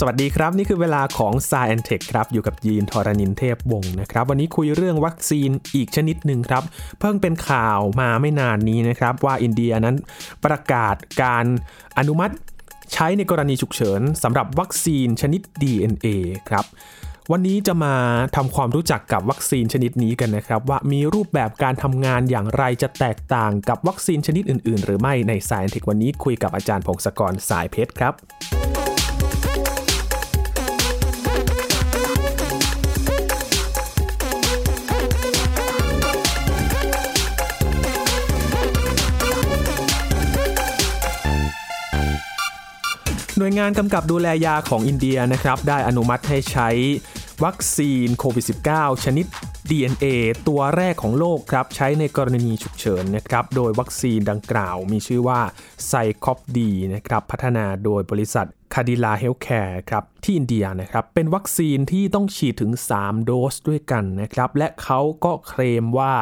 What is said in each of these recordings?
สวัสดีครับ นี่คือเวลาของ s ายแอนเทคครับ อยู่กับยีนทรณินเทพวงศ์นะครับ วันนี้คุยเรื่องวัคซีนอีกชนิดหนึ่งครับ เพิ่งเป็นข่าวมาไม่นานนี้นะครับ ว่าอินเดียนั้นประกาศการอนุมัติใช้ในกรณีฉุกเฉินสำหรับวัคซีนชนิด DNA ครับวันนี้จะมาทำความรู้จักกับวัคซีนชนิดนี้กันนะครับ ว่ามีรูปแบบการทำงานอย่างไรจะแตกต่างกับวัคซีนชนิดอื่น ๆ หรือไม่ในสายเทควันนี้คุยกับอาจารย์พงศกรสายเพชรครับ หน่วยงานกำกับดูแลยาของอินเดียนะครับได้อนุมัติให้ใช้วัคซีนโควิด -19 ชนิด DNA ตัวแรกของโลกครับ ใช้ในกรณีฉุกเฉินนะครับ โดยวัคซีนดังกล่าวมีชื่อว่า ZyCoV-D นะครับ พัฒนาโดยบริษัท Cadila Healthcare ครับที่อินเดียนะครับเป็นวัคซีนที่ต้องฉีดถึง 3 โดสด้วยกันนะครับและเขาก็เคลมว่า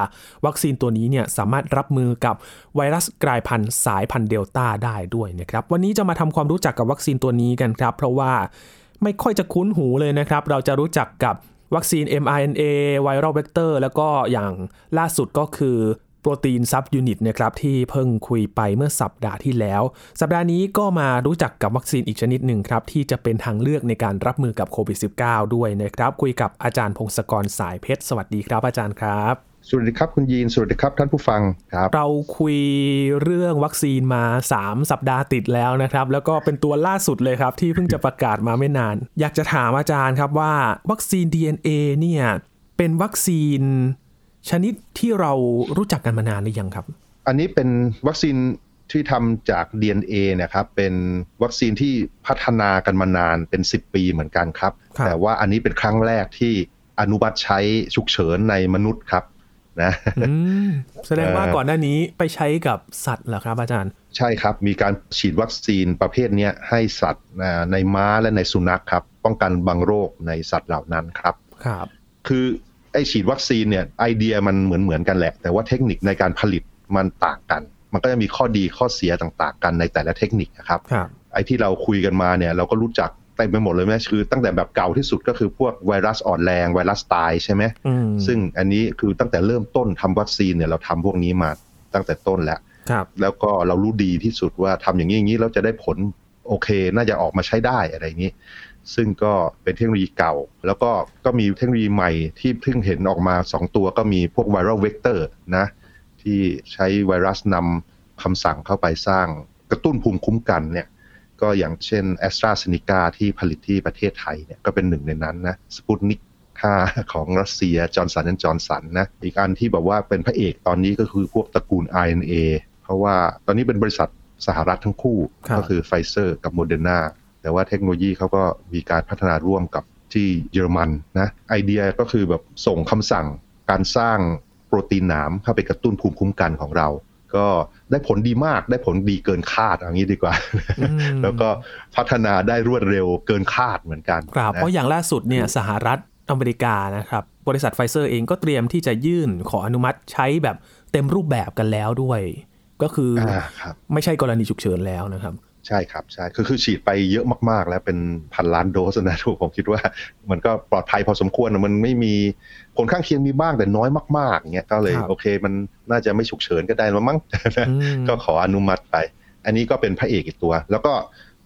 วัคซีนตัวนี้เนี่ยสามารถรับมือกับไวรัสกลายพันธุ์สายพันธุ์เดลต้าได้ด้วยนะครับวันนี้จะมาทำความรู้จักกับวัคซีนตัวนี้กันครับเพราะว่าไม่ค่อยจะคุ้นหูเลยนะครับ เราจะรู้จักกับวัคซีน mRNA viral vector แล้วก็อย่างล่าสุดก็คือ protein subunit นะครับที่เพิ่งคุยไปเมื่อสัปดาห์ที่แล้ว สัปดาห์นี้ก็มารู้จักกับวัคซีนอีกชนิดหนึ่งครับ ที่จะเป็นทางเลือกในการรับมือกับโควิด -19 ด้วยนะครับ คุยกับอาจารย์พงศกรสายเพชร สวัสดีครับอาจารย์ครับ สวัสดีครับคุณยีน สวัสดีครับท่านผู้ฟังครับ เราคุยเรื่องวัคซีนมา 3 สัปดาห์ติดแล้วนะครับ แล้วก็เป็นตัวล่าสุดเลยครับ ที่เพิ่งจะประกาศมาไม่นาน อยากจะถามอาจารย์ครับว่าวัคซีน DNA เนี่ยเป็นวัคซีน ชนิดที่เรารู้จักกันมานานหรือยังครับ อันนี้เป็นวัคซีนที่ทำจาก DNA นะครับเป็นวัคซีนที่พัฒนากันมานานเป็น 10 ปีเหมือนกันครับครับแต่ว่าอันนี้เป็นครั้งแรกที่อนุมัติใช้ฉุกเฉินในมนุษย์ครับนะอืมแสดงว่าเอ่อก่อนหน้านี้ไปใช้กับสัตว์เหรอครับอาจารย์ ใช่ครับ มีการฉีดวัคซีนประเภทเนี้ยให้สัตว์อ่าในม้าและในสุนัขครับ ป้องกันบางโรคในสัตว์เหล่านั้นครับครับ คือ ไอฉีดวัคซีนเนี่ยไอเดียมันเหมือนเหมือนกันแหละ แต่ว่าเทคนิคในการผลิตมันต่างกัน มันก็จะมีข้อดีข้อเสียต่างๆ กันในแต่ละเทคนิคนะครับครับไอที่เราคุยกันมาเนี่ยเราก็รู้จักเต็มไปหมดเลยแม่คือตั้งแต่แบบเก่าที่สุดก็คือพวกไวรัสอ่อนแรงไวรัสตายใช่ไหมอืมซึ่งอันนี้คือตั้งแต่เริ่มต้นทำวัคซีนเนี่ยเราทำพวกนี้มาตั้งแต่ต้นแล้วครับแล้วก็เรารู้ดีที่สุดว่าทำอย่างนี้อย่างนี้เราจะได้ผลโอเค น่าจะออกมาใช้ได้อะไรอย่างนี้ ซึ่งก็เป็นเทคโนโลยีเก่า แล้วก็ก็มีเทคโนโลยีใหม่ที่เพิ่งเห็นออกมา 2 ตัวก็มีพวก viral vector นะ ที่ใช้ไวรัสนำคำสั่งเข้าไปสร้างกระตุ้นภูมิคุ้มกันเนี่ยก็อย่างเช่น AstraZeneca ที่ผลิตที่ประเทศไทยเนี่ยก็เป็นหนึ่งในนั้นนะสปุตนิก5ของรัสเซียจอห์นสันและจอห์นสันนะอีกอันที่แบบว่าเป็นพระเอกตอนนี้ก็คือพวกตระกูล RNA เพราะว่าตอนนี้เป็นบริษัทสหรัฐทั้งคู่ครับก็คือไฟเซอร์กับโมเดอร์นา แต่ว่าเทคโนโลยีเขาก็มีการพัฒนาร่วมกับที่เยอรมันนะไอเดียก็คือแบบส่งคำสั่งการสร้างโปรตีนหนามเข้าไปกระตุ้นภูมิคุ้มกันของเรา ก็ได้ผลดีมากได้ผลดีเกินคาดอย่างนี้ดีกว่าอืมแล้วก็พัฒนาได้รวดเร็วเกินคาดเหมือนกันครับนะเพราะอย่างล่าสุดเนี่ยสหรัฐอเมริกานะครับ บริษัทไฟเซอร์เองก็เตรียมที่จะยื่นขออนุมัติใช้แบบเต็มรูปแบบกันแล้วด้วย ก็คือออ่าครับไม่ใช่กรณีฉุกเฉินแล้วนะครับ ใช่ครับใช่คือคือฉีดไปเยอะมากๆ แล้วเป็นพันล้านโดสนะทุกผมคิดว่ามันก็ปลอดภัยพอสมควรนะมันไม่มีผลข้างเคียงมีบ้างแต่น้อยมากๆอย่างเงี้ยก็เลยครับโอเค มันน่าจะไม่ฉุกเฉินก็ได้แล้วมั้งอืมก็ขออนุมัติไป อันนี้ก็เป็นพระเอกอีกตัว แล้วก็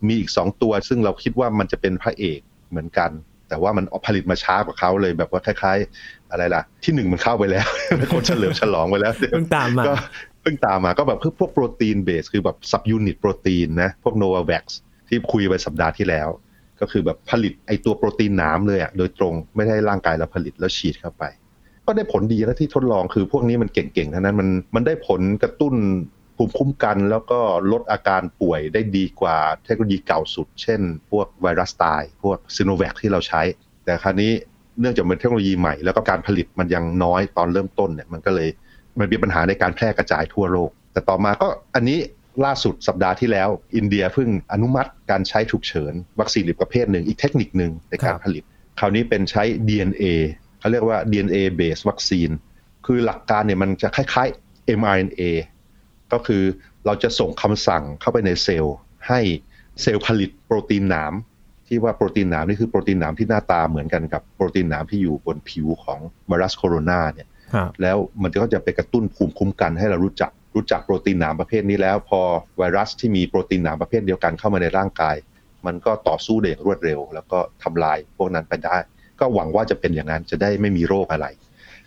มีอีกสองตัวซึ่งเราคิดว่ามันจะเป็นพระเอกเหมือนกัน แต่ว่ามันผลิตมาช้ากว่าเขาเลยแบบว่าคล้าย ๆ อะไรล่ะ ที่หนึ่งมันเข้าไปแล้วคนเฉลิมฉลองไปแล้วเพิ่งตามมาก็ เพิ่งตามมาก็แบบพวกโปรตีนเบสคือแบบซับยูนิตโปรตีนนะ พวกโนวาแว็กซ์ที่คุยไปสัปดาห์ที่แล้ว ก็คือแบบผลิตไอตัวโปรตีนนามเลยอะโดยตรงไม่ได้ร่างกายเราผลิตแล้วฉีดเข้าไป ก็ได้ผลดีนะที่ทดลองคือพวกนี้มันเก่งๆทั้งนั้นมันมันได้ผลกระตุ้นภูมิคุ้มกัน แล้วก็ลดอาการป่วยได้ดีกว่าเทคโนโลยีเก่าสุด เช่น พวกไวรัสตายพวกซีโนแวคที่เราใช้ แต่คราวนี้เนื่องจากมันเทคโนโลยีใหม่แล้วก็การผลิตมันยังน้อยตอนเริ่มต้นเนี่ยมันก็เลย มันมีปัญหาในการแพร่กระจายทั่วโลก แต่ต่อมาก็อันนี้ล่าสุดสัปดาห์ที่แล้ว อินเดียเพิ่งอนุมัติการใช้ฉุกเฉิน วัคซีนอีกประเภทหนึ่งอีกเทคนิคหนึ่งในการผลิต คราวนี้เป็นใช้ DNA เขาเรียกว่า DNA based วัคซีน คือหลักการเนี่ยมันจะคล้ายๆ mRNA ก็คือเราจะส่งคำสั่งเข้าไปในเซลล์ ให้เซลล์ผลิตโปรตีนหนามที่ว่าโปรตีนหนามนี่คือโปรตีนหนามที่หน้าตาเหมือนกันกับโปรตีนหนามที่อยู่บนผิวของไวรัสโคโรนาเนี่ย แล้วมันก็จะไปกระตุ้นภูมิคุ้มกันให้เรารู้จักรู้จักโปรตีนหนามประเภทนี้แล้ว พอไวรัสที่มีโปรตีนหนามประเภทเดียวกันเข้ามาในร่างกาย มันก็ต่อสู้ได้อย่างรวดเร็ว แล้วก็ทำลายพวกนั้นไปได้ ก็หวังว่าจะเป็นอย่างนั้นจะได้ไม่มีโรคอะไร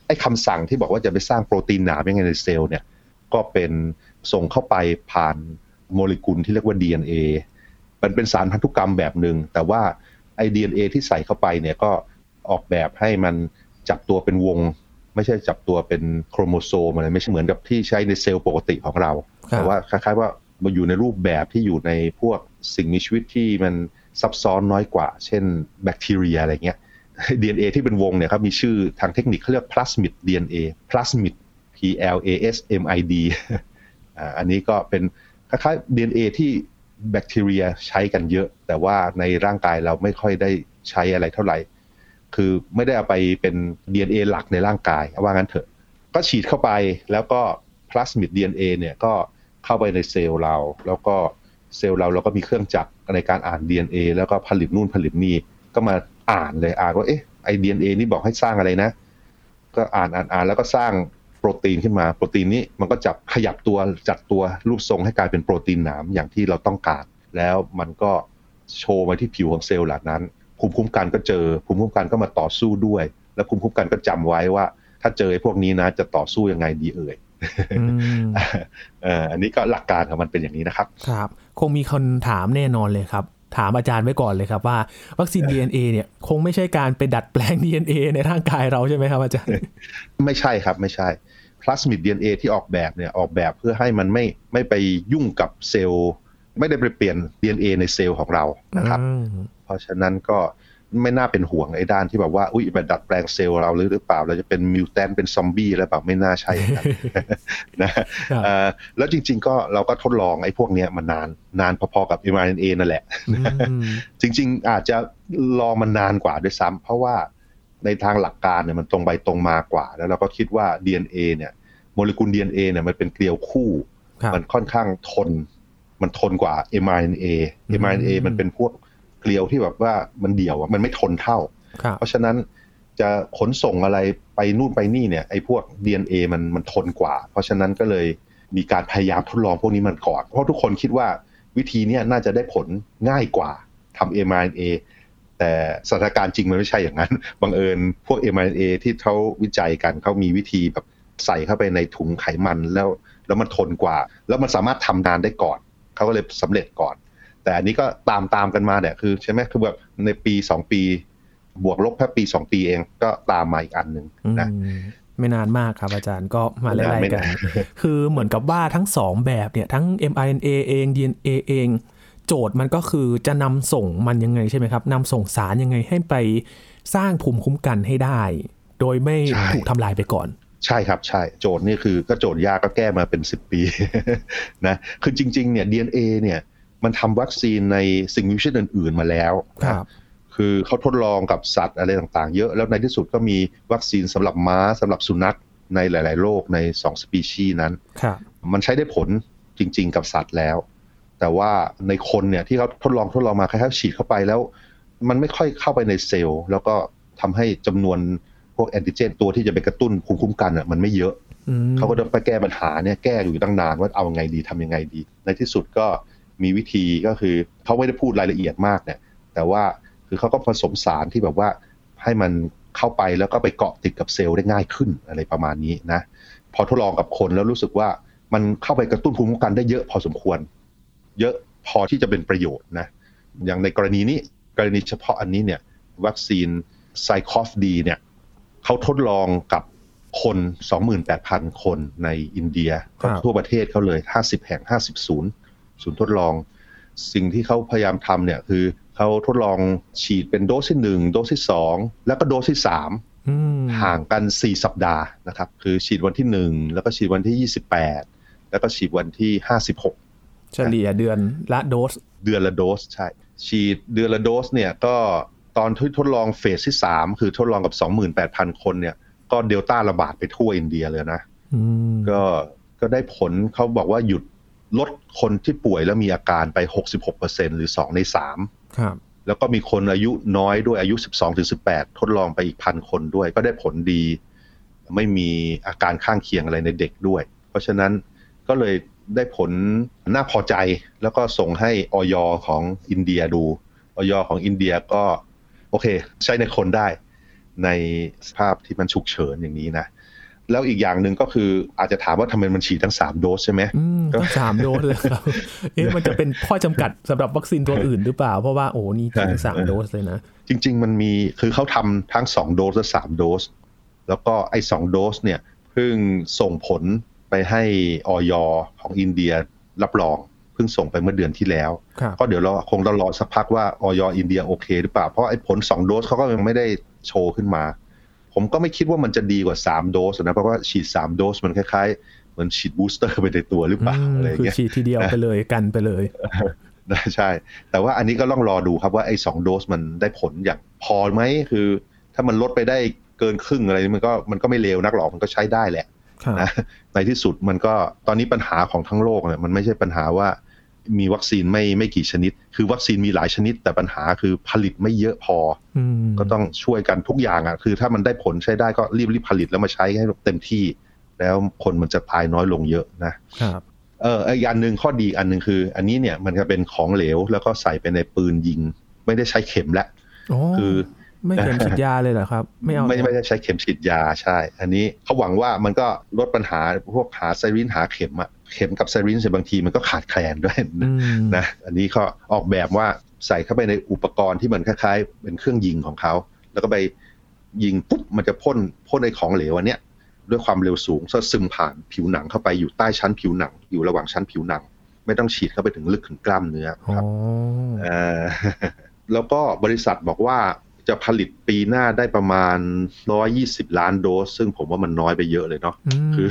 ไอ้คำสั่งที่บอกว่าจะไปสร้างโปรตีนหนามยังไงในเซลล์เนี่ยก็เป็นส่งเข้าไปผ่านโมเลกุลที่เรียกว่า DNA มันเป็นสารพันธุกรรมแบบหนึ่งแต่ว่าไอ้ DNA ที่ใส่เข้าไปเนี่ยก็ออกแบบให้มันจับตัวเป็นวง ไม่ใช่จับตัวเป็นโครโมโซมอะไรไม่ใช่เหมือนกับที่ใช้ในเซลล์ปกติของเราครับแต่ว่าคล้ายๆว่ามาอยู่ในรูปแบบที่อยู่ในพวกสิ่งมีชีวิตที่มันซับซ้อนน้อยกว่า เช่นแบคทีเรียอะไรเงี้ย DNA ที่เป็นวงเนี่ยครับมีชื่อทางเทคนิคเขาเรียก plasmid DNA plasmid P L A S M I D อ่าอันนี้ก็เป็นคล้ายๆ DNA ที่แบคทีเรียใช้กันเยอะ แต่ว่าในร่างกายเราไม่ค่อยได้ใช้อะไรเท่าไหร่ คือไม่ได้เอาไปเป็น DNA หลักในร่างกายว่างั้นเถอะ ก็ฉีดเข้าไปแล้วก็ plasmid DNA เนี่ยก็เข้าไปในเซลล์เรา แล้วก็เซลล์เราเราก็มีเครื่องจักรในการอ่าน DNA แล้วก็ผลิตนู่นผลิตนี่ก็มาอ่านเลยอ่านว่าเอ๊ะไอ DNA นี่บอกให้สร้างอะไรนะ ก็อ่านอ่านอ่านแล้วก็สร้างโปรตีนขึ้นมาโปรตีนนี้มันก็จับขยับตัวจัดตัวรูปทรงให้กลายเป็นโปรตีนหนามอย่างที่เราต้องการ แล้วมันก็โชว์มาที่ผิวของเซลล์เหล่านั้น ภูมิคุ้มกันก็เจอ ภูมิคุ้มกันก็มาต่อสู้ด้วย แล้วภูมิคุ้มกันก็จำไว้ว่า ถ้าเจอไอ้พวกนี้นะจะต่อสู้ยังไงดีเอ่ยอืมเอ่ออันนี้ก็หลักการของมันเป็นอย่างนี้นะครับ ครับ คงมีคนถามแน่นอนเลยครับ ถามอาจารย์ไว้ก่อนเลยครับว่าวัคซีน DNA เนี่ยคงไม่ใช่การไปดัดแปลง DNA ในร่างกายเราใช่ไหมครับอาจารย์ ไม่ใช่ครับไม่ใช่ พลาสมิด DNA ที่ออกแบบเนี่ยออกแบบเพื่อให้มันไม่ไม่ไปยุ่งกับเซลล์ ไม่ได้ไปเปลี่ยน DNA ในเซลล์ของเรานะครับอืม เพราะฉะนั้นก็ไม่น่าเป็นห่วงไอ้ด้านที่แบบว่าอุ้ยไปดัดแปลงเซลล์เราหรือหรือเปล่า เราจะเป็นมิวแทนเป็นซอมบี้อะไรแบบไม่น่าใช่อย่างนั้นนะครับเอ่อแล้วจริง ๆ ก็เราก็ทดลองไอ้พวกเนี้ยมานานนานพอๆกับ mRNA นั่นแหละอืมจริง ๆ อาจจะรอมันนานกว่าด้วยซ้ำเพราะว่าในทางหลักการเนี่ยมันตรงไปตรงมากว่า แล้วเราก็คิดว่า DNA เนี่ยโมเลกุล DNA เนี่ยมันเป็นเกลียวคู่ครับมันค่อนข้างทน มันทนกว่า mRNA อืม mRNA มันเป็นพวก เกลียวที่แบบว่ามันเดี่ยวอะมันไม่ทนเท่าครับเพราะฉะนั้นจะขนส่งอะไรไปนู่นไปนี่เนี่ยไอ้พวก DNA มันมันทนกว่า เพราะฉะนั้นก็เลยมีการพยายามทดลองพวกนี้มันก่อน เพราะทุกคนคิดว่าวิธีเนี้ยน่าจะได้ผลง่ายกว่าทำ mRNA แต่สถานการณ์จริงมันไม่ใช่อย่างนั้น บังเอิญพวก mRNA ที่เขาวิจัยกันเขามีวิธีแบบใส่เข้าไปในถุงไขมันแล้วแล้วมันทนกว่า แล้วมันสามารถทำนานได้ก่อน เขาก็เลยสำเร็จก่อน แต่อันนี้ก็ตามตามกันมาเนี่ยคือใช่ไหมคือแบบในปีสองปี บวกลบแค่ปีสองปีเองก็ตามมาอีกอันหนึ่งอืมนะไม่นานมากครับอาจารย์ก็มาไล่ไม่ๆกันนานคือเหมือนกับว่าทั้งสองแบบเนี่ยทั้ง mRNA เอง DNA เอง โจทย์มันก็คือจะนำส่งมันยังไงใช่ไหมครับนำส่งสารยังไงให้ไปสร้างภูมิคุ้มกันให้ได้ โดยไม่ถูกทำลายไปก่อนใช่ครับใช่โจทย์นี่คือก็โจทย์ยากก็แก้มาเป็น 10 ปีนะคือจริง ๆ เนี่ย DNA เนี่ย มันทำวัคซีนในสิ่งมีชีวิตอื่น ๆมาแล้วคนะรับคือเขาทดลองกับสัตว์อะไรต่างๆ เยอะแล้วในที่สุดก็มีวัคซีนสำหรับม้าสำหรับสุนัขในหลาย ๆโรคใน2สปีชีส์นั้นครับมันใช้ได้ผลจริง ๆ กับสัตว์แล้ว แต่ว่าในคนเนี่ยที่เขาทดลองทดลองมาคล้ายๆฉีดเข้าไปแล้ว มันไม่ค่อยเข้าไปในเซลล์ แล้วก็ทำให้จำนวนพวกแอนติเจนตัวที่จะไปกระตุ้นภูมิคุ้มกันอะมันไม่เยอะอืมเขาก็ต้องไปแก้ปัญหาเนี่ยแก้อยู่ตั้งนานว่าเอาไงดีทำยังไงดี ในที่สุดก็ มีวิธีก็คือเขาไม่ได้พูดรายละเอียดมากเนี่ยแต่ว่าคือเขาก็ผสมสารที่แบบว่าให้มันเข้าไปแล้วก็ไปเกาะติดกับเซลล์ได้ง่ายขึ้นอะไรประมาณนี้นะพอทดลองกับคนแล้วรู้สึกว่ามันเข้าไปกระตุ้นภูมิคุ้มกันได้เยอะพอสมควร เยอะพอที่จะเป็นประโยชน์นะอย่างในกรณีนี้กรณีเฉพาะอันนี้เนี่ยวัคซีนไซคอฟดีเนี่ยเขาทดลองกับคน 28,000 คนในอินเดียครับทั่วประเทศเขาเลย 50 แห่ง 50ศูนย์ ศูนย์ทดลอง สิ่งที่เขาพยายามทำเนี่ยคือเขาทดลองฉีดเป็นโดสที่1โดสที่2แล้วก็โดสที่3อืมห่างกัน4สัปดาห์นะครับ คือฉีดวันที่1แล้วก็ฉีดวันที่28แล้วก็ฉีดวันที่56เฉลี่ยเดือนละโดส เดือนละโดสใช่ ฉีดเดือนละโดสเนี่ยก็ตอนที่ทดลองเฟสที่3คือทดลองกับ28,000คนเนี่ย ก็เดลต้าระบาดไปทั่วอินเดียเลยนะอืมก็ก็ได้ผลเขาบอกว่าหยุด ลดคนที่ป่วยแล้วมีอาการไป 66%หรือ 2 ใน 3 ครับ แล้วก็มีคนอายุน้อยด้วยอายุ 12ถึง18 ทดลองไปอีกพันคนด้วย ก็ได้ผลดี ไม่มีอาการข้างเคียงอะไรในเด็กด้วย เพราะฉะนั้นก็เลยได้ผลน่าพอใจ แล้วก็ส่งให้ออยของอินเดียดูออยของอินเดียก็โอเค ใช้ในคนได้ในสภาพที่มันฉุกเฉินอย่างนี้นะ แล้วอีกอย่างหนึ่งก็คืออาจจะถามว่าทำไมมันฉีดทั้งสามโดสใช่ไหมอืมต้องสามโดสเลยครับเอ๊ะมันจะเป็นข้อจำกัดสำหรับวัคซีนตัวอื่นหรือเปล่า เพราะว่าโอ้นี่ฉีดทั้งสามโดสเลยนะ จริง ๆ มันมีคือเขาทำทั้งสองโดสและสามโดส แล้วก็ไอ้สองโดสเนี่ยเพิ่งส่งผลไปให้ออยของอินเดียรับรองเพิ่งส่งไปเมื่อเดือนที่แล้วครับก็เดี๋ยวเราคงต้องรอสักพักว่าออยอินเดียโอเคหรือเปล่า เพราะไอ้ผล 2 โดสเขาก็ยังไม่ได้โชว์ขึ้นมา ผมก็ไม่คิดว่ามันจะดีกว่า 3 โดสนะเพราะว่าฉีด 3 โดสมันคล้ายๆ เหมือนฉีดบูสเตอร์ไปในตัวหรือเปล่าอืมอะไรอย่างคือเงี้ยฉีดทีเดียวไปเลยกันไปเลยใช่ แต่ว่าอันนี้ก็ต้องรอดูครับว่าไอ้สองโดสมันได้ผลอย่างพอไหมคือ ถ้ามันลดไปได้เกินครึ่งอะไรมันก็มันก็ไม่เลวนักหรอกมันก็ใช้ได้แหละครับนะในที่สุดมันก็ตอนนี้ปัญหาของทั้งโลกเนี่ยมันไม่ใช่ปัญหาว่า มีวัคซีนไม่ไม่กี่ชนิด คือวัคซีนมีหลายชนิด แต่ปัญหาคือผลิตไม่เยอะพออืมก็ต้องช่วยกันทุกอย่างอะ คือถ้ามันได้ผลใช้ได้ก็รีบรีบผลิตแล้วมาใช้ให้เต็มที่ แล้วคนมันจะตายน้อยลงเยอะนะครับเอออีกอันหนึ่งข้อดีอันหนึ่งคือ อันนี้เนี่ยมันจะเป็นของเหลวแล้วก็ใส่ไปในปืนยิง ไม่ได้ใช้เข็มแล้วอ๋อคือไม่เข็มฉีดยาเลยเหรอครับ ไม่เอาไม่ไม่ได้ใช้เข็มฉีดยาใช่ อันนี้เขาหวังว่ามันก็ลดปัญหาพวกหาไซรินหาเข็มอะ เข็มกับไซรินบางทีมันก็ขาดแคลนด้วยอืมนะอันนี้เขาออกแบบว่าใส่เข้าไปในอุปกรณ์ที่มันคล้ายๆ เป็นเครื่องยิงของเขา แล้วก็ไปยิงปุ๊บมันจะพ่นพ่นในของเหลวอันเนี้ยด้วยความเร็วสูงก็ซึมผ่านผิวหนังเข้าไปอยู่ใต้ชั้นผิวหนัง อยู่ระหว่างชั้นผิวหนัง ไม่ต้องฉีดเข้าไปถึงลึกถึงกล้ามเนื้ออ๋อครับเอ่อแล้วก็บริษัทบอกว่า จะผลิตปีหน้าได้ประมาณ120ล้านโดส ซึ่งผมว่ามันน้อยไปเยอะเลยเนาะมคือ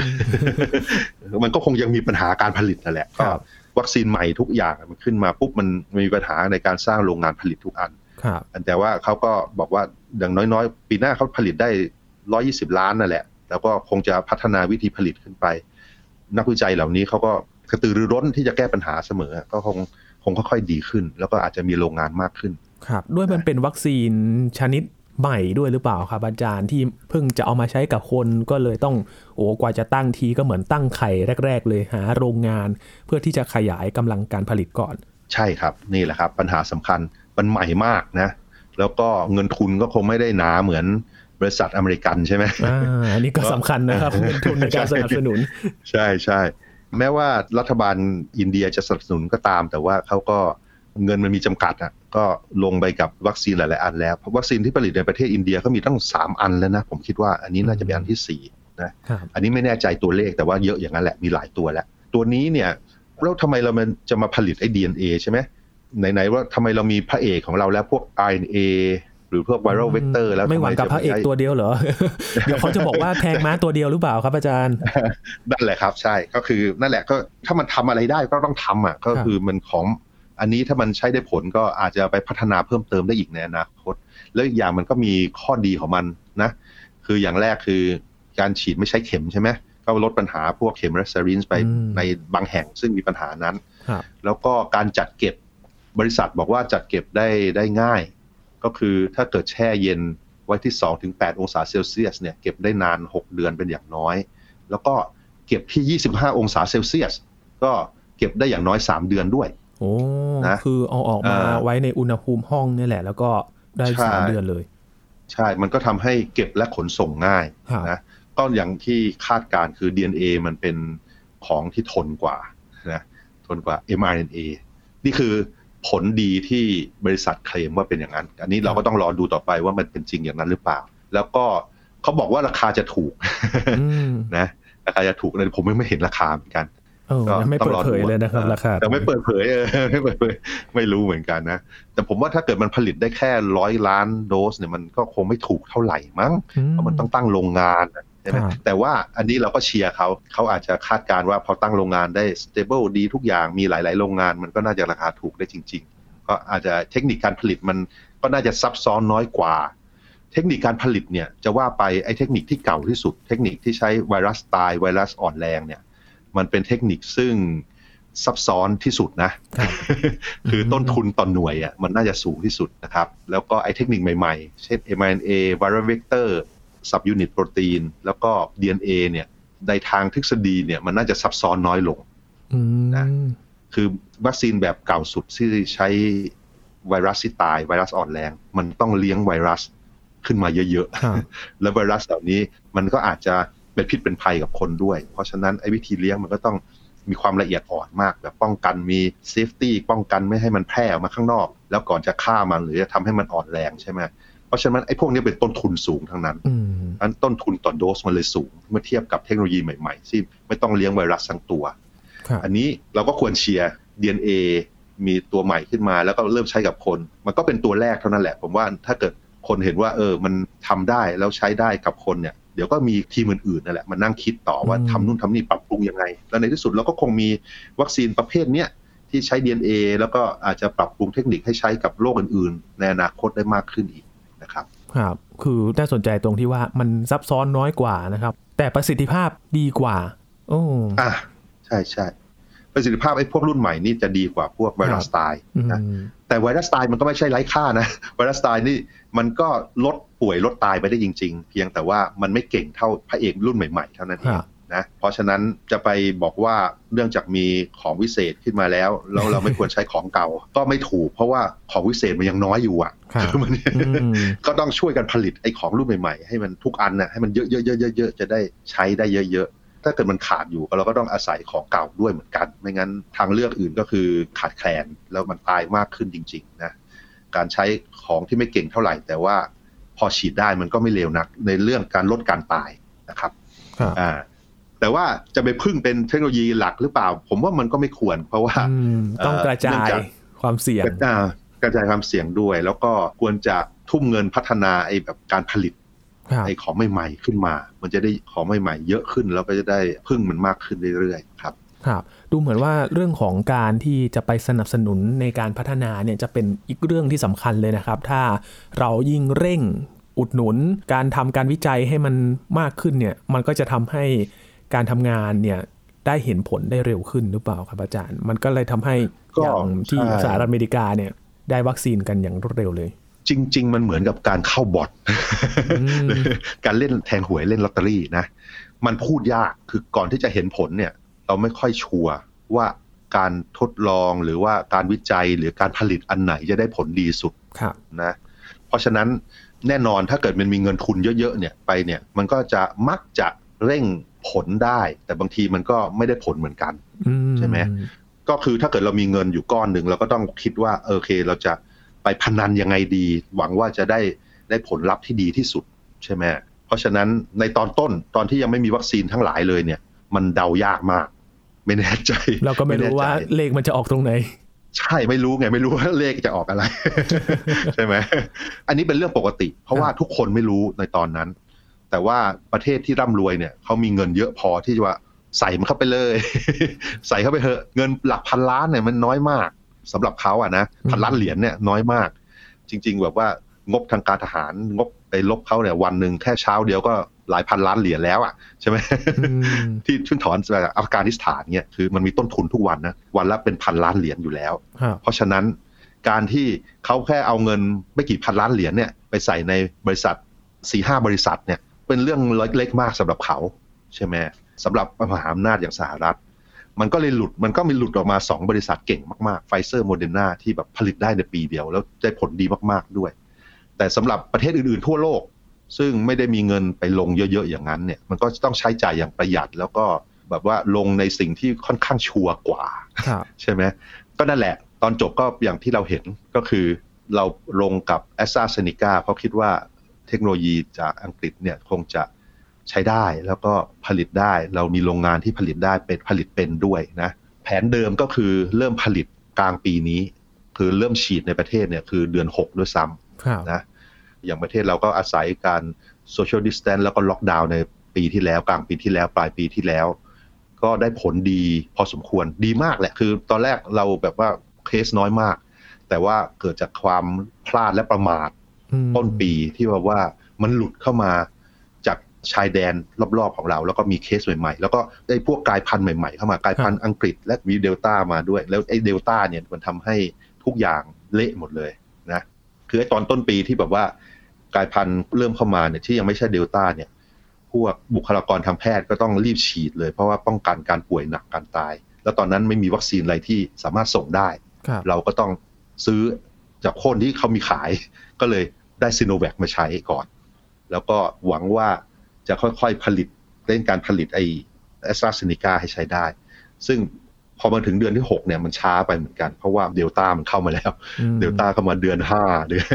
มันก็คงยังมีปัญหาการผลิตนั่นแหละครัก็บวัคซีนใหม่ทุกอย่างมันขึ้นมาปุ๊บมันมีปัญหาในการสร้างโรงงานผลิตทุกอันครับแต่ว่าเขาก็บอกว่าอย่างน้อยๆ ปีหน้าเขาผลิตได้120ล้านนั่นแหละ แล้วก็คงจะพัฒนาวิธีผลิตขึ้นไป นักวิจัยเหล่านี้เขาก็กระตือรือร้นที่จะแก้ปัญหาเสมอ ก็คงคงค่อยๆดีขึ้น แล้วก็อาจจะมีโรงงานมากขึ้น ครับด้วยมันเป็นวัคซีนชนิดใหม่ด้วยหรือเปล่าครับอาจารย์ที่เพิ่งจะเอามาใช้กับคนก็เลยต้องโอ้กว่าจะตั้งทีก็เหมือนตั้งไข่แรก ๆ เลยหาโรงงาน เพื่อที่จะขยายกำลังการผลิตก่อน ใช่ครับนี่แหละครับ ปัญหาสำคัญมันใหม่มากนะ แล้วก็เงินทุนก็คงไม่ได้หนาเหมือนบริษัทอเมริกันใช่ไหมอ่าอันนี้ก็สำคัญนะครับเงินทุนในการสนับสนุน ใช่ใช่แม้ว่ารัฐบาลอินเดียจะสนับสนุนก็ตาม แต่ว่าเขาก็ เงินมันมีจำกัดอะก็ลงไปกับวัคซีนหลาย ๆ อันแล้วเพราะวัคซีนที่ผลิตในประเทศอินเดียก็มีตั้ง 3 อันแล้วนะ ผมคิดว่าอันนี้น่าจะเป็นอันที่4นะครับอันนี้ไม่แน่ใจตัวเลขแต่ว่าเยอะอย่างนั้นแหละมีหลายตัวแล้ว ตัวนี้เนี่ยแล้วทำไมเรามันจะมาผลิตไอ้ DNA ใช่ไหมไหน ๆ ว่าทำไมเรามีพระเอกของเราแล้วพวก RNA หรือพวก viral vector แล้วไม่หวังกับทำจพระเอกใช้ตัวเดียวเหรอ เดี๋ยวเขาจะบอกว่าแทงม้าตัวเดียวหรือเปล่าครับอาจารย์นั่นแหละครับ ใช่ก็คือนั่นแหละก็ถ้ามันทำอะไรได้ก็ต้องทำอะก็คือมันของ อันนี้ถ้ามันใช้ได้ผลก็อาจจะไปพัฒนาเพิ่มเติมได้อีกในอนาคต แล้วอีกอย่างมันก็มีข้อดีของมันนะ คืออย่างแรกคือการฉีดไม่ใช้เข็มใช่ไหมก็ลดปัญหาพวกเข็มและซารินไปอืมในบางแห่งซึ่งมีปัญหานั้นครับแล้วก็การจัดเก็บบริษัทบอกว่าจัดเก็บได้ได้ง่าย ก็คือถ้าเกิดแช่เย็นไว้ที่2ถึง8องศาเซลเซียสเนี่ยเก็บได้นาน 6 เดือนเป็นอย่างน้อย แล้วก็เก็บที่ 25 องศาเซลเซียส ก็เก็บได้อย่างน้อย 3 เดือนด้วย โอ้นะคือเอาออกมาอ่าไว้ในอุณหภูมิห้องนี่แหละ แล้วก็ได้ใช่สามเดือนเลย ใช่ มันก็ทำให้เก็บและขนส่งง่ายครับนะก็อย่างที่คาดการณ์คือ DNA มันเป็นของที่ทนกว่านะทนกว่า mRNA นี่คือผลดีที่บริษัทเคลมว่าเป็นอย่างนั้น อันนี้เราก็ต้องรอดูต่อไปว่ามันเป็นจริงอย่างนั้นหรือเปล่า แล้วก็เขาบอกว่าราคาจะถูกอืมนะราคาจะถูกเลยผมไม่เห็นราคาเหมือนกันเออ ก็ยังไม่ต้อเปิงดรอเผยดูเลยนะครับออราคาแต่ไม่เปิดเผยเออไม่เปิดเผยไม่รู้เหมือนกันนะ แต่ผมว่าถ้าเกิดมันผลิตได้แค่ร้อยล้านโดสเนี่ยมันก็คงไม่ถูกเท่าไหร่มั้งเพราะมันต้องตั้งโรงงานอะใช่ไหมครับแต่ว่าอันนี้เราก็เชียร์เขาเขาอาจจะคาดการณ์ว่าพอตั้งโรงงานได้ stable ดีทุกอย่างมีหลาย ๆ โรงงานมันก็น่าจะราคาถูกได้จริง ๆ ก็อาจจะเทคนิคการผลิตมันก็น่าจะซับซ้อนน้อยกว่า เทคนิคการผลิตเนี่ยจะว่าไปไอ้เทคนิคที่เก่าที่สุด เทคนิคที่ใช้ไวรัสตายไวรัสอ่อนแรงเนี่ย มันเป็นเทคนิคซึ่งซับซ้อนที่สุดนะครับคือต้นทุนต่อนหน่วยอะมันน่าจะสูงที่สุดนะครับ แล้วก็ไอเทคนิคใหม่ๆ เช่น mRNA viral vector subunit protein แล้วก็ DNA เนี่ย ในทางทฤษฎีเนี่ยมันน่าจะซับซ้อนน้อยลงอืมนะคือวัคซีนแบบเก่าสุดที่ใช้ไวรัสที่ตายไวรัสอ่อนแรง มันต้องเลี้ยงไวรัสขึ้นมาเยอะครับๆแล้วไวรัสเหล่านี้มันก็อาจจะ เป็นพิษเป็นภัยกับคนด้วย เพราะฉะนั้นไอ้วิธีเลี้ยงมันก็ต้องมีความละเอียดอ่อนมาก แบบป้องกันมี safety ป้องกันไม่ให้มันแพร่ออกมาข้างนอก แล้วก่อนจะฆ่ามันหรือจะทำให้มันอ่อนแรงใช่ไหมเพราะฉะนั้นไอ้พวกนี้เป็นต้นทุนสูงทั้งนั้นอืมอันต้นทุนต่อโดสมันเลยสูง เมื่อเทียบกับเทคโนโลยีใหม่ๆที่ไม่ต้องเลี้ยงไวรัสทั้งตัวครับอันนี้เราก็ควรเชียร์ DNA มีตัวใหม่ขึ้นมาแล้วก็เริ่มใช้กับคน มันก็เป็นตัวแรกเท่านั้นแหละ ผมว่าถ้าเกิดคนเห็นว่า เออมันทำได้แล้วใช้ได้กับคนเนี่ย เดี๋ยวก็มีทีมอื่นๆนั่นแหละมานั่งคิดต่อว่าอืมทำนู่นทำนี่ปรับปรุงยังไง แล้วในที่สุดเราก็คงมีวัคซีนประเภทเนี้ยที่ใช้ DNA แล้วก็อาจจะปรับปรุงเทคนิคให้ใช้กับโรคอื่นๆ ในอนาคตได้มากขึ้นอีกนะครับครับคือน่าสนใจตรงที่ว่ามันซับซ้อนน้อยกว่านะครับ แต่ประสิทธิภาพดีกว่าโอ้อะใช่ใช่ ประสิทธิภาพไอ้พวกรุ่นใหม่นี่จะดีกว่าพวกไวรัสตายอืนะมแต่ไวรัสตายมันก็ไม่ใช่ไร้ค่านะไวรัสตายนี่มันก็ลดป่วยลดตายไปได้จริง ๆ เพียงแต่ว่ามันไม่เก่งเท่าพระเอกรุ่นใหม่ๆ เท่านั้นเอคงรับนะเพราะฉะนั้นจะไปบอกว่าเนื่องจากมีของวิเศษขึ้นมาแล้วแล้วเราไม่ควรใช้ของเก่า ก็ไม่ถูก เพราะว่าของวิเศษมันยังน้อยอยู่อะครับคือมันอืมก็ต้องช่วยกันผลิตไอ้ของรุ่นใหม่ๆ ให้มันทุกอันน่ะให้มันเยอะๆๆๆๆจะได้ใช้ได้เยอะๆ ถ้าเกิดมันขาดอยู่เราก็ต้องอาศัยของเก่าด้วยเหมือนกัน ไม่งั้นทางเลือกอื่นก็คือขาดแคลนแล้วมันตายมากขึ้นจริงๆนะการใช้ของที่ไม่เก่งเท่าไหร่ แต่ว่าพอฉีดได้มันก็ไม่เลวนักในเรื่องการลดการตายนะครับครับอ่าแต่ว่าจะไปพึ่งเป็นเทคโนโลยีหลักหรือเปล่า ผมว่ามันก็ไม่ควร เพราะว่าอืมต้องกระจาเนื่องยจากความเสี่ยงอ่ากระจายความเสี่ยงด้วย แล้วก็ควรจะทุ่มเงินพัฒนาไอ้แบบการผลิตครับ ไอ้ของใหม่ๆขึ้นมา มันจะได้ของใหม่ๆเยอะขึ้นแล้วก็จะได้พึ่งมันมากขึ้นเรื่อยๆครับครับดูเหมือนว่าเรื่องของการที่จะไปสนับสนุนในการพัฒนาเนี่ยจะเป็นอีกเรื่องที่สำคัญเลยนะครับ ถ้าเรายิ่งเร่งอุดหนุน การทำการวิจัยให้มันมากขึ้นเนี่ยมันก็จะทำให้การทำงานเนี่ยได้เห็นผลได้เร็วขึ้นหรือเปล่าครับอาจารย์ มันก็เลยทำให้ก็อย่างที่ใช่สหรัฐอเมริกาเนี่ยได้วัคซีนกันอย่างรวดเร็วเลย จริง ๆ มันเหมือนกับการเข้าบอทอืมการเล่นแทงหวยเล่นลอตเตอรี่นะ มันพูดยากคือก่อนที่จะเห็นผลเนี่ย เราไม่ค่อยชัวร์ว่าการทดลองหรือว่าการวิจัยหรือการผลิตอันไหนจะได้ผลดีสุดครับนะเพราะฉะนั้นแน่นอนถ้าเกิดมันมีเงินทุนเยอะๆเนี่ยไปเนี่ย มันก็จะมักจะเร่งผลได้ แต่บางทีมันก็ไม่ได้ผลเหมือนกันอืใช่ไหมก็คือถ้าเกิดเรามีเงินอยู่ก้อนหนึ่งเราก็ต้องคิดว่าเออโอเคเราจะ ไปพนันยังไงดี หวังว่าจะได้ได้ผลลัพธ์ที่ดีที่สุดใช่ไหมเพราะฉะนั้นในตอนต้นตอนที่ยังไม่มีวัคซีนทั้งหลายเลยเนี่ย มันเดายากมาก ไม่แน่ใจ เราก็ไม่รู้ว่าแน่ใจเลขมันจะออกตรงไหน ใช่ไม่รู้ไงไม่รู้ว่าเลขจะออกอะไร ใช่ไหมอันนี้เป็นเรื่องปกติ เพราะว่าทุกคนไม่รู้ในตอนนั้น แต่ว่าประเทศที่ร่ำรวยเนี่ยเขามีเงินเยอะพอที่จะว่าใส่มันเข้าไปเลย ใส่เข้าไปเถอะเงินหลักพันล้านเนี่ยมันน้อยมาก สำหรับเขาอะนะพันล้านเหรียญเนี่ยน้อยมาก จริง ๆ แบบว่างบทางการทหาร งบไปลบเขาเนี่ยวันหนึ่งแค่เช้าเดียวก็หลายพันล้านเหรียญแล้วอะใช่ไหมอืมที่ชุนถอนจากอัฟกานิสถานเนี่ยคือมันมีต้นทุนทุกวันนะวันละเป็นพันล้านเหรียญอยู่แล้วครับเพราะฉะนั้นการที่เขาแค่เอาเงินไม่กี่พันล้านเหรียญเนี่ยไปใส่ในบริษัทสี่ห้าบริษัทเนี่ยเป็นเรื่องเล็กๆมากสำหรับเขา ใช่ไหมสำหรับมหาอำนาจอย่างสหรัฐ มันก็เลยหลุดมันก็มีหลุดออกมาสองบริษัทเก่งมากๆไฟเซอร์โมเดอร์นาที่แบบผลิตได้ในปีเดียว แล้วได้ผลดีมากๆด้วย แต่สำหรับประเทศอื่นๆทั่วโลก ซึ่งไม่ได้มีเงินไปลงเยอะๆอย่างนั้นเนี่ยมันก็ต้องใช้จ่ายอย่างประหยัด แล้วก็แบบว่าลงในสิ่งที่ค่อนข้างชัวร์กว่าครับใช่ไหมก็นั่นแหละตอนจบก็อย่างที่เราเห็นก็คือเราลงกับแอสตราเซเนกาเพราะคิดว่าเทคโนโลยีจากอังกฤษเนี่ยคงจะ ใช้ได้แล้วก็ผลิตได้ เรามีโรงงานที่ผลิตได้เป็นผลิตเป็นด้วยนะแผนเดิมก็คือเริ่มผลิตกลางปีนี้ คือเริ่มฉีดในประเทศเนี่ยคือเดือน 6 ด้วยซ้ำครับนะอย่างประเทศเราก็อาศัยการ social distance แล้วก็ล็อกดาวน์ในปีที่แล้ว กลางปีที่แล้ว ปลายปีที่แล้ว ก็ได้ผลดีพอสมควรดีมากแหละ คือตอนแรกเราแบบว่าเคสน้อยมาก แต่ว่าเกิดจากความพลาดและประมาทอืมต้นปีที่ว่าว่ามันหลุดเข้ามาจาก ชายแดนรอบๆของเรา แล้วก็มีเคสใหม่ๆ แล้วก็ไอ้พวกกลายพันธุ์ใหม่ๆ เข้ามากลายพันธุ์อังกฤษและมีเดลต้ามาด้วย แล้วไอ้เดลต้าเนี่ยมันทำให้ทุกอย่างเละหมดเลยนะคือไอ้ตอนต้นปีที่แบบว่ากลายพันธุ์เริ่มเข้ามาเนี่ยที่ยังไม่ใช่เดลต้าเนี่ยพวกบุคลากรทางแพทย์ก็ต้องรีบฉีดเลย เพราะว่าป้องกันการป่วยหนักการตาย แล้วตอนนั้นไม่มีวัคซีนอะไรที่สามารถส่งได้ เราก็ต้องซื้อจากคนที่เขามีขาย ก็เลยได้ซีโนแวคมาใช้ก่อน แล้วก็หวังว่า จะค่อยๆผลิตเล่นการผลิตไอแอสตราเซเนกาให้ใช้ได้ ซึ่งพอมาถึงเดือนที่ 6 เนี่ยมันช้าไปเหมือนกัน เพราะว่าเดลต้ามันเข้ามาแล้ว เดลต้าเข้ามาเดือน 5 เดือน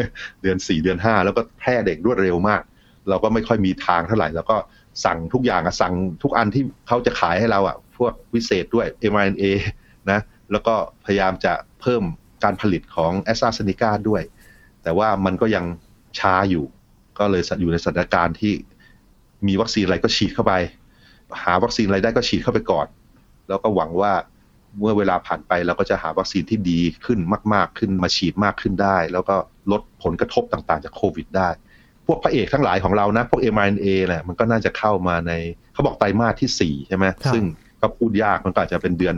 เดือน 4 เดือน 5 แล้วก็แพร่เด็กรวดเร็วมาก เราก็ไม่ค่อยมีทางเท่าไหร่ แล้วก็สั่งทุกอย่างอะสั่งทุกอันที่เขาจะขายให้เราอะพวกวิเศษด้วย mRNA นะแล้วก็พยายามจะเพิ่มการผลิตของแอสตราเซเนกาด้วย แต่ว่ามันก็ยังช้าอยู่ ก็เลยอยู่ในสถานการณ์ที่ มีวัคซีนอะไรก็ฉีดเข้าไป หาวัคซีนอะไรได้ก็ฉีดเข้าไปก่อน แล้วก็หวังว่าเมื่อเวลาผ่านไปเราก็จะหาวัคซีนที่ดีขึ้นมาก ๆ ขึ้นมาฉีดมากขึ้นได้ แล้วก็ลดผลกระทบต่างๆ จากโควิดได้ พวกพระเอกทั้งหลายของเรานะ พวก mRNA แหละมันก็น่าจะเข้ามาในเขาบอกไตรมาสที่4ใช่ไหมซึ่งก็พูดยากมันก็อาจจะเป็นเดือน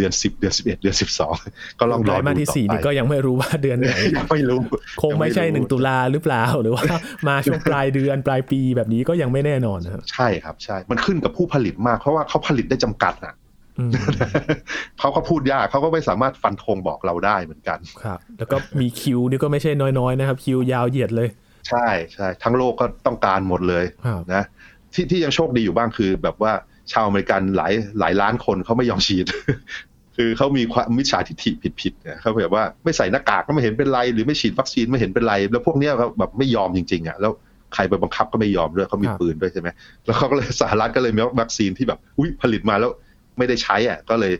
เดือนสิบเดือนสิบเอ็ดเดือนสิบสองก็ลองรอดูต่อไปมาที่สี่นี่ก็ยังไม่รู้ว่าเดือนไหนยังไม่รู้ คงไม่ใช่หนึ่งตุลาหรือเปล่าหรือว่ามาช่วงปลายเดือนปลายปีแบบนี้ก็ยังไม่แน่นอนนะใช่ครับใช่ มันขึ้นกับผู้ผลิตมากเพราะว่าเขาผลิตได้จำกัดอะเขาก็พูดยากเขาก็ไม่สามารถฟันธงบอกเราได้เหมือนกันครับ แล้วก็มีคิวนี่ก็ไม่ใช่น้อยๆนะครับ คิวยาวเหยียดเลย ใช่ใช่ทั้งโลกก็ต้องการหมดเลยนะที่ที่ยังโชคดีอยู่บ้างคือแบบว่าชาวอเมริกันหลายหลายล้านคนเขาไม่ยอมฉีด คือเขามีความมิจฉาทิฏฐิผิดๆเนี่ยเขาแบบว่าไม่ใส่หน้ากากก็ไม่เห็นเป็นไร หรือไม่ฉีดวัคซีนไม่เห็นเป็นไร แล้วพวกเนี้ยเขาแบบไม่ยอมจริงๆอะแล้วใครไปบังคับก็ไม่ยอมด้วยเขามีปืนด้วยใช่ไหมแล้วเขาก็เลยสหรัฐก็เลยมีวัคซีนที่แบบอุ้ยผลิตมาแล้วไม่ได้ใช้อะก็เลย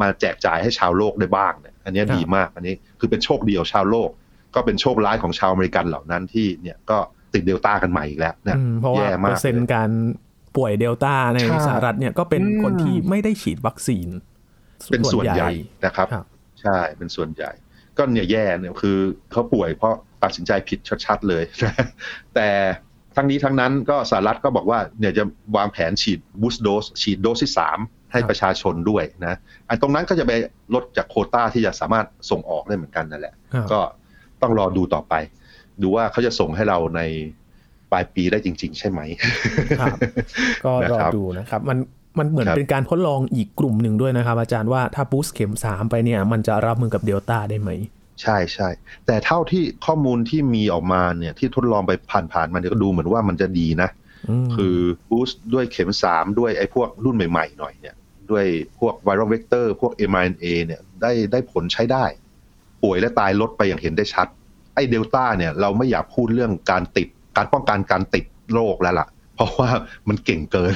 มาแจกจ่ายให้ชาวโลกได้บ้างเนี่ยอันนี้ดีมากอันนี้คือเป็นโชคดีของชาวโลก ก็เป็นโชคร้ายของชาวอเมริกันเหล่านั้นที่เนี่ยก็ติดเดลต้ากันใหม่อีกแล้วเนี่ยแย่มากเปอร์เซ็นต์การป่วยเดลต้าในสหรัฐเนี่ยก็เป็นคนที่ไม่ได้ฉีดวัคซีน เป็นส่วนใหญ่นะครับ ใช่เป็นส่วนใหญ่ ก็เนี่ยแย่เนี่ยคือเขาป่วยเพราะตัดสินใจผิดชัดๆเลยแต่ทั้งนี้ทั้งนั้นก็สหรัฐก็บอกว่าเนี่ยจะวางแผนฉีดบูสต์โดสฉีดโดสที่สามให้ประชาชนด้วยนะอันตรงนั้นก็จะไปลดจากโคต้าที่จะสามารถส่งออกได้เหมือนกันนั่นแหละ ก็ต้องรอดูต่อไป ดูว่าเขาจะส่งให้เราในปลายปีได้จริง ๆ ใช่ไหมครับ ก็รอดูนะครับ มัน มันเหมือนเป็นการทดลองอีกกลุ่มหนึ่งด้วยนะครับ อาจารย์ว่าถ้าบูสต์เข็มสามไปเนี่ย มันจะรับมือกับเดลต้าได้ไหม ใช่ใช่แต่เท่าที่ข้อมูลที่มีออกมาเนี่ยที่ทดลองไปผ่านๆมันก็ดูเหมือนว่ามันจะดีนะ คือบูสต์ด้วยเข็มสามด้วยไอ้พวกรุ่นใหม่ๆหน่อยเนี่ย ด้วยพวกไวรัลเวกเตอร์พวก mRNA เนี่ยได้ได้ผลใช้ได้ ป่วยและตายลดไปอย่างเห็นได้ชัดไอ้เดลต้าเนี่ยเราไม่อยากพูดเรื่องการติดการป้องกันการติดโรคแล้วล่ะเพ ราะว่ามันเก่งเกิน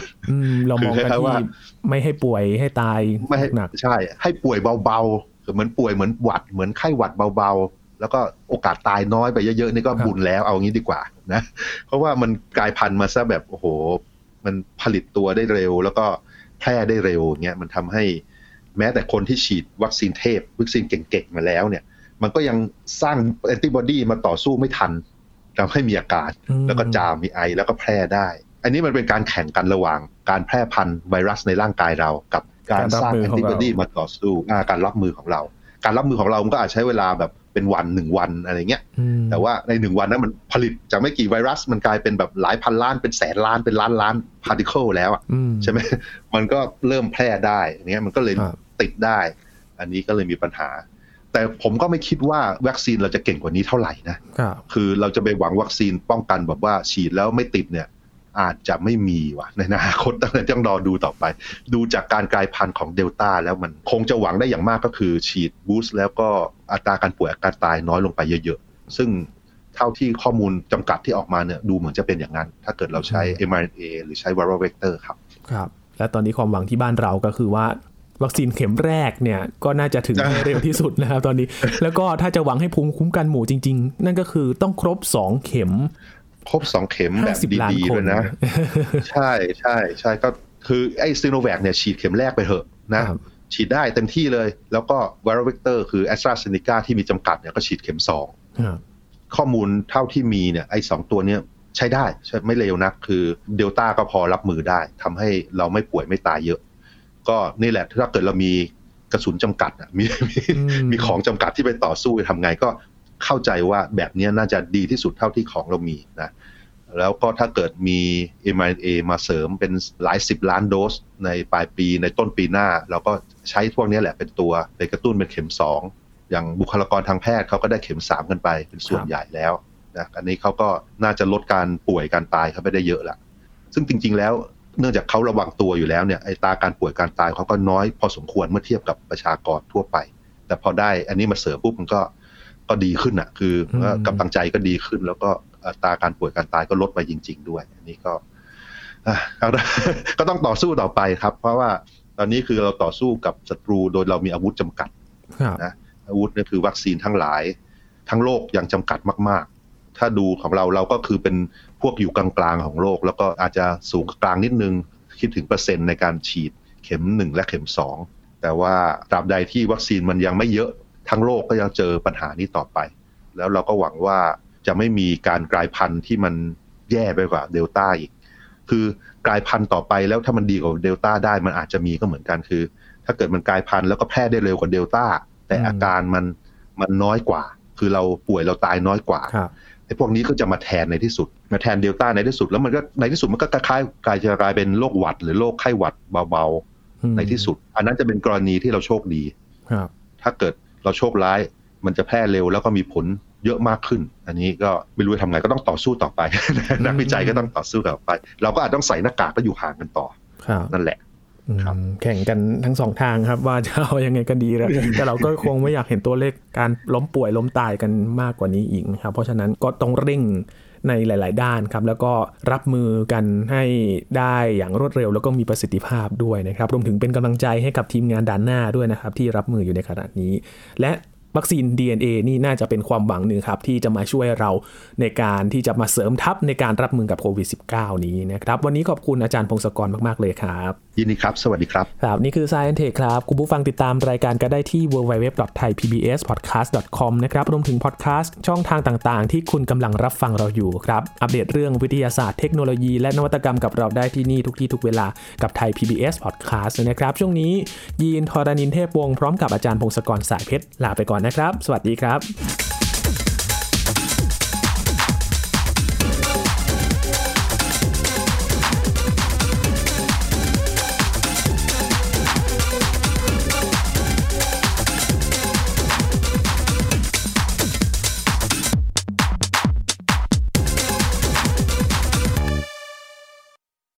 เรามองกันที่ไม่ให้ป่วยให้ตายไม่หนักใช่ ให้ป่วยเบาๆเหมือนป่วยเหมือนหวัดเหมือนไข้หวัดเบาๆ แล้วก็โอกาสตายน้อยไปเยอะๆนี่ก็บุญแล้วเอางี้ดีกว่านะเพราะว่ามันกลายพันธุ์มาซะแบบโอ้โห มันผลิตตัวได้เร็ว แล้วก็แพร่ได้เร็วเงี้ยมันทำให้แม้แต่คนที่ฉีดวัคซีนเทพวัคซีนเก่งๆมาแล้วเนี่ย มันก็ยังสร้างแอนติบอดีมาต่อสู้ไม่ทันทำให้มีอาการแล้วก็จามมีไอแล้วก็แพร่ได้ อันนี้มันเป็นการแข่งกันระหว่างการแพร่พันธุ์ไวรัสในร่างกายเรากับการสร้างแอนติบอดีมาต่อสู้การรับมือของเรา การรับมือของเรามันก็อาจใช้เวลาแบบเป็นวันหนึ่งวันอะไรเงี้ย แต่ว่าในหนึ่งวันนั้นมันผลิตจากไม่กี่ไวรัสมันกลายเป็นแบบหลายพันล้านเป็นแสนล้านเป็นล้านล้าน particle แล้วอะใช่ไหมมันก็เริ่มแพร่ได้เนี้ยมันก็เลยติดได้ อันนี้ก็เลยมีปัญหา แต่ผมก็ไม่คิดว่าวัคซีนเราจะเก่งกว่านี้เท่าไหร่นะ คือเราจะไปหวังวัคซีนป้องกันแบบว่าฉีดแล้วไม่ติดเนี่ย อาจจะไม่มีว่ะในอนาคตต้องรอดูต่อไป ดูจากการกลายพันธุ์ของเดลต้าแล้วมันคงจะหวังได้อย่างมากก็คือฉีดบูสต์แล้วก็อัตราการป่วยอาการตายน้อยลงไปเยอะๆ ซึ่งเท่าที่ข้อมูลจำกัดที่ออกมาเนี่ยดูเหมือนจะเป็นอย่างนั้น ถ้าเกิดเราใช้ mRNA หรือใช้ viral vector ครับครับและตอนนี้ความหวังที่บ้านเราก็คือว่าวัคซีนเข็มแรกเนี่ยก็น่าจะถึงเร็วที่สุดนะครับตอนนี้ แล้วก็ถ้าจะหวังให้ภูมิคุ้มกันหมู่จริง ๆ นั่นก็คือต้องครบสองเข็ม ครบสองเข็มแบบดีๆเลยนะ ใช่ใช่ใช่ก็คือไอ้ซิโนแวคเนี่ยฉีดเข็มแรกไปเถอะนะ ฉีดได้เต็มที่เลย แล้วก็ viral vector คือแอสตราเซเนกาที่มีจำกัดเนี่ยก็ฉีดเข็มสองข้อมูลเท่าที่มีเนี่ยไอ้สองตัวเนี้ยใช้ได้ใช่ไม่เลวนะคือเดลต้าก็พอรับมือได้ทำให้เราไม่ป่วยไม่ตายเยอะ ก็นี่แหละถ้าเกิดเรามีกระสุนจำกัดอะมีมีมีของจำกัดที่ไปต่อสู้ทำไงก็ เข้าใจว่าแบบนี้น่าจะดีที่สุดเท่าที่ของเรามีนะแล้วก็ถ้าเกิดมี m อ a มาเสริมเป็นหลายสิบล้านโดส ในปลายปีในต้นปีหน้า เราก็ใช้พวกนี้แหละเป็นตัวไปกระตุ้นเป็นเข็มสองอย่างบุคลากรทางแพทย์เขาก็ได้เข็มสามกันไปเป็นส่วนใหญ่แล้วนะอันนี้เขาก็น่าจะลดการป่วยการตายเขาไปได้เยอะละซึ่งจริง ๆ แล้วเนื่องจากเขาระวังตัวอยู่แล้วเนี่ยไอ้ตาการป่วยการตายเขาก็น้อยพอสมควรเมื่อเทียบกับประชากรทั่วไป แต่พอได้อันนี้มาเสริมปุ๊บมันก็ ก็ดีขึ้นอะ คือกำลังใจก็ดีขึ้น แล้วก็อัตราการป่วยการตายก็ลดไปจริง ๆ ด้วย อันนี้ก็ก็ต้องต่อสู้ต่อไปครับ เพราะว่าตอนนี้คือเราต่อสู้กับศัตรูโดยเรามีอาวุธจำกัดนะอาวุธนี่คือวัคซีนทั้งหลาย ทั้งโลกยังจำกัดมาก ๆ ถ้าดูของเราเราก็คือเป็นพวกอยู่กลางๆของโลก แล้วก็อาจจะสูงกลางนิดนึงคิดถึงเปอร์เซ็นต์ในการฉีดเข็มหนึ่งและเข็มสองแต่ว่าตราบใดที่วัคซีนมันยังไม่เยอะ ทั้งโลกก็ยังเจอปัญหานี้ต่อไป แล้วเราก็หวังว่าจะไม่มีการกลายพันธุ์ที่มันแย่ไปกว่าเดลต้าอีก คือกลายพันธุ์ต่อไปแล้วถ้ามันดีกว่าเดลต้าได้มันอาจจะมีก็เหมือนกันคือ ถ้าเกิดมันกลายพันธุ์แล้วก็แพร่ได้เร็วกว่าเดลต้าแต่อาการมันมันน้อยกว่า คือเราป่วยเราตายน้อยกว่าไอ้พวกนี้ก็จะมาแทนในที่สุด มาแทนเดลต้าในที่สุด แล้วมันก็ในที่สุดมันก็คล้ายกลายจะกลายเป็นโรคหวัด หรือโรคไข้หวัดเบาๆในที่สุด อันนั้นจะเป็นกรณีที่เราโชคดีถ้าเกิด เราโชคร้ายมันจะแพร่เร็วแล้วก็มีผลเยอะมากขึ้น อันนี้ก็ไม่รู้จะทำไงก็ต้องต่อสู้ต่อไป นักวิจัยก็ต้องต่อสู้ต่อไป เราก็อาจต้องใส่หน้ากากแล้วอยู่ห่างกันต่อนั่นแหละแข่งกันทั้งสองทางครับ ว่าจะเอายังไงกันดีแล้วแต่เราก็คงไม่อยากเห็นตัวเลขการล้มป่วยล้มตายกันมากกว่านี้อีกครับเพราะฉะนั้นก็ต้องเร่ง ในหลาย ๆ ด้านครับแล้วก็รับมือกันให้ได้อย่างรวดเร็ว แล้วก็มีประสิทธิภาพด้วยนะครับรวมถึงเป็นกำลังใจให้กับทีมงานด้านหน้าด้วยนะครับที่รับมืออยู่ในขณะนี้ และ วัคซีน DNA นี่น่าจะเป็นความหวังหนึ่งครับ ที่จะมาช่วยเราในการที่จะมาเสริมทัพในการรับมือกับโควิด -19 นี้นะครับ วันนี้ขอบคุณอาจารย์พงศกรมาก ๆ เลยครับ ยินดีครับ สวัสดีครับ ครับ นี่คือ Science Tech ครับ คุณผู้ฟังติดตามรายการก็ได้ที่ www.thaipbspodcast.com นะครับรวมถึงพอดแคสต์ช่องทางต่าง ๆ ที่คุณกำลังรับฟังเราอยู่ครับอัปเดตเรื่องวิทยาศาสตร์เทคโนโลยีและนวัตกรรมกับเราได้ที่นี่ทุกที่ทุกเวลากับไทย PBS Podcast นะครับช่วงนี้ยีนทอรานินเทพวงศ์พร้อมกับอาจารย์พงศกรสายเพชรลาไปก่อนนะครับ สวัสดีครับ